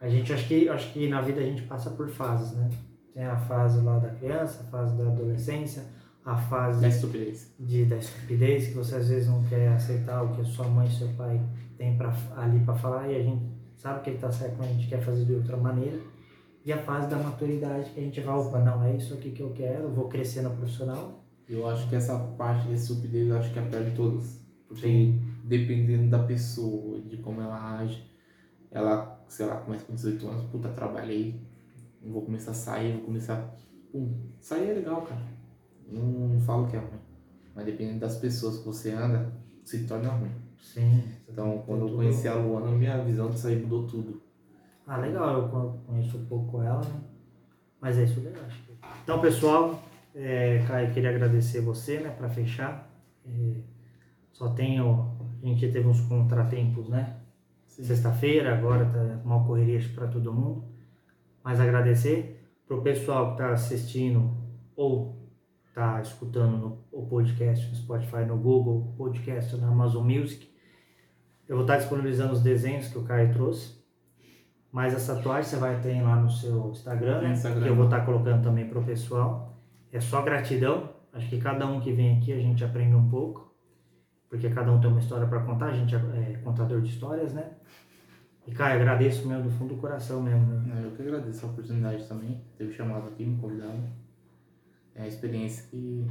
A gente, acho que, acho que na vida a gente passa por fases, né? Tem a fase lá da criança, a fase da adolescência, a fase Da estupidez. de, da estupidez, que você às vezes não quer aceitar o que a sua mãe e seu pai têm pra, ali para falar e a gente sabe que ele tá certo, mas a gente quer fazer de outra maneira. E a fase da maturidade, que a gente vai, opa, não, é isso aqui que eu quero, eu vou crescer no profissional. Eu acho que essa parte de estupidez eu acho que é a pior de todas. Porque Sim. dependendo da pessoa, de como ela age, ela sei lá, começa com 18 anos, puta, trabalhei, vou começar a sair, vou começar. Pum, sair é legal, cara. Não, não falo que é ruim. Mas dependendo das pessoas que você anda, se torna ruim. Sim. Então, quando eu conheci a Luana, minha visão de sair mudou tudo. Ah, legal, eu con- conheço um pouco ela, né? Mas é isso daí, eu acho. que- Então, pessoal, é, Caio, queria agradecer você, né, para fechar. É, só tenho. A gente teve uns contratempos, né? Sexta-feira, agora tá uma correria para todo mundo. Mas agradecer pro pessoal que tá assistindo ou tá escutando no, o podcast no Spotify, no Google Podcast, na Amazon Music. Eu vou estar disponibilizando os desenhos que o Caio trouxe. Mas essa tatuagem você vai ter lá no seu Instagram, No né? Instagram. Que eu vou estar colocando também pro pessoal. É só gratidão. Acho que cada um que vem aqui a gente aprende um pouco. Porque cada um tem uma história para contar. A gente é é contador de histórias, né? E, Caio, agradeço mesmo do fundo do coração mesmo. né? Eu que agradeço a oportunidade também, ter me chamado aqui, me convidado. É a experiência que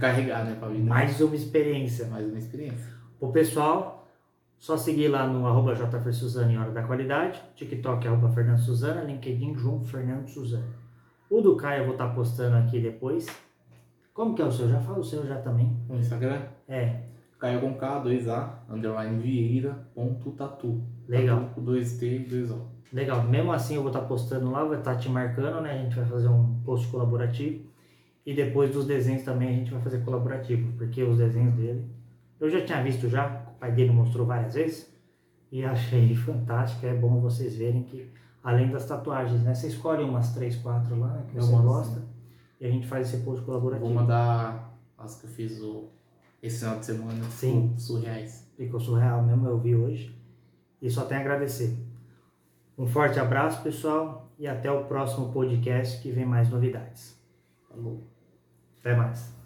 carregar, né, pra vida. Mais uma experiência. Mais uma experiência. O pessoal, só seguir lá no arroba em Hora da Qualidade, TikTok arroba Fernando Suzana, LinkedIn João Fernando Suzana. O do Caio eu vou estar postando aqui depois. Como que é o seu? Já fala o seu já também. No Instagram, É, Caio com K, 2A, underline Vieira, ponto tatu. Legal. Tatu com 2T e 2O. legal. Mesmo assim eu vou estar postando lá, vai estar te marcando, né? A gente vai fazer um post colaborativo. E depois dos desenhos também a gente vai fazer colaborativo, porque os desenhos dele eu já tinha visto já, pai dele mostrou várias vezes. E achei fantástico, é bom vocês verem que além das tatuagens, né? Você escolhe umas três, quatro lá né, que você mando, gosta e a gente faz esse post Vou colaborativo. mandar as que eu fiz o, esse final de semana. Sim. ficou Surreais. Ficou surreal mesmo, eu vi hoje. E só tenho a agradecer. Um forte abraço, pessoal, e até o próximo podcast que vem mais novidades. Falou. Até mais.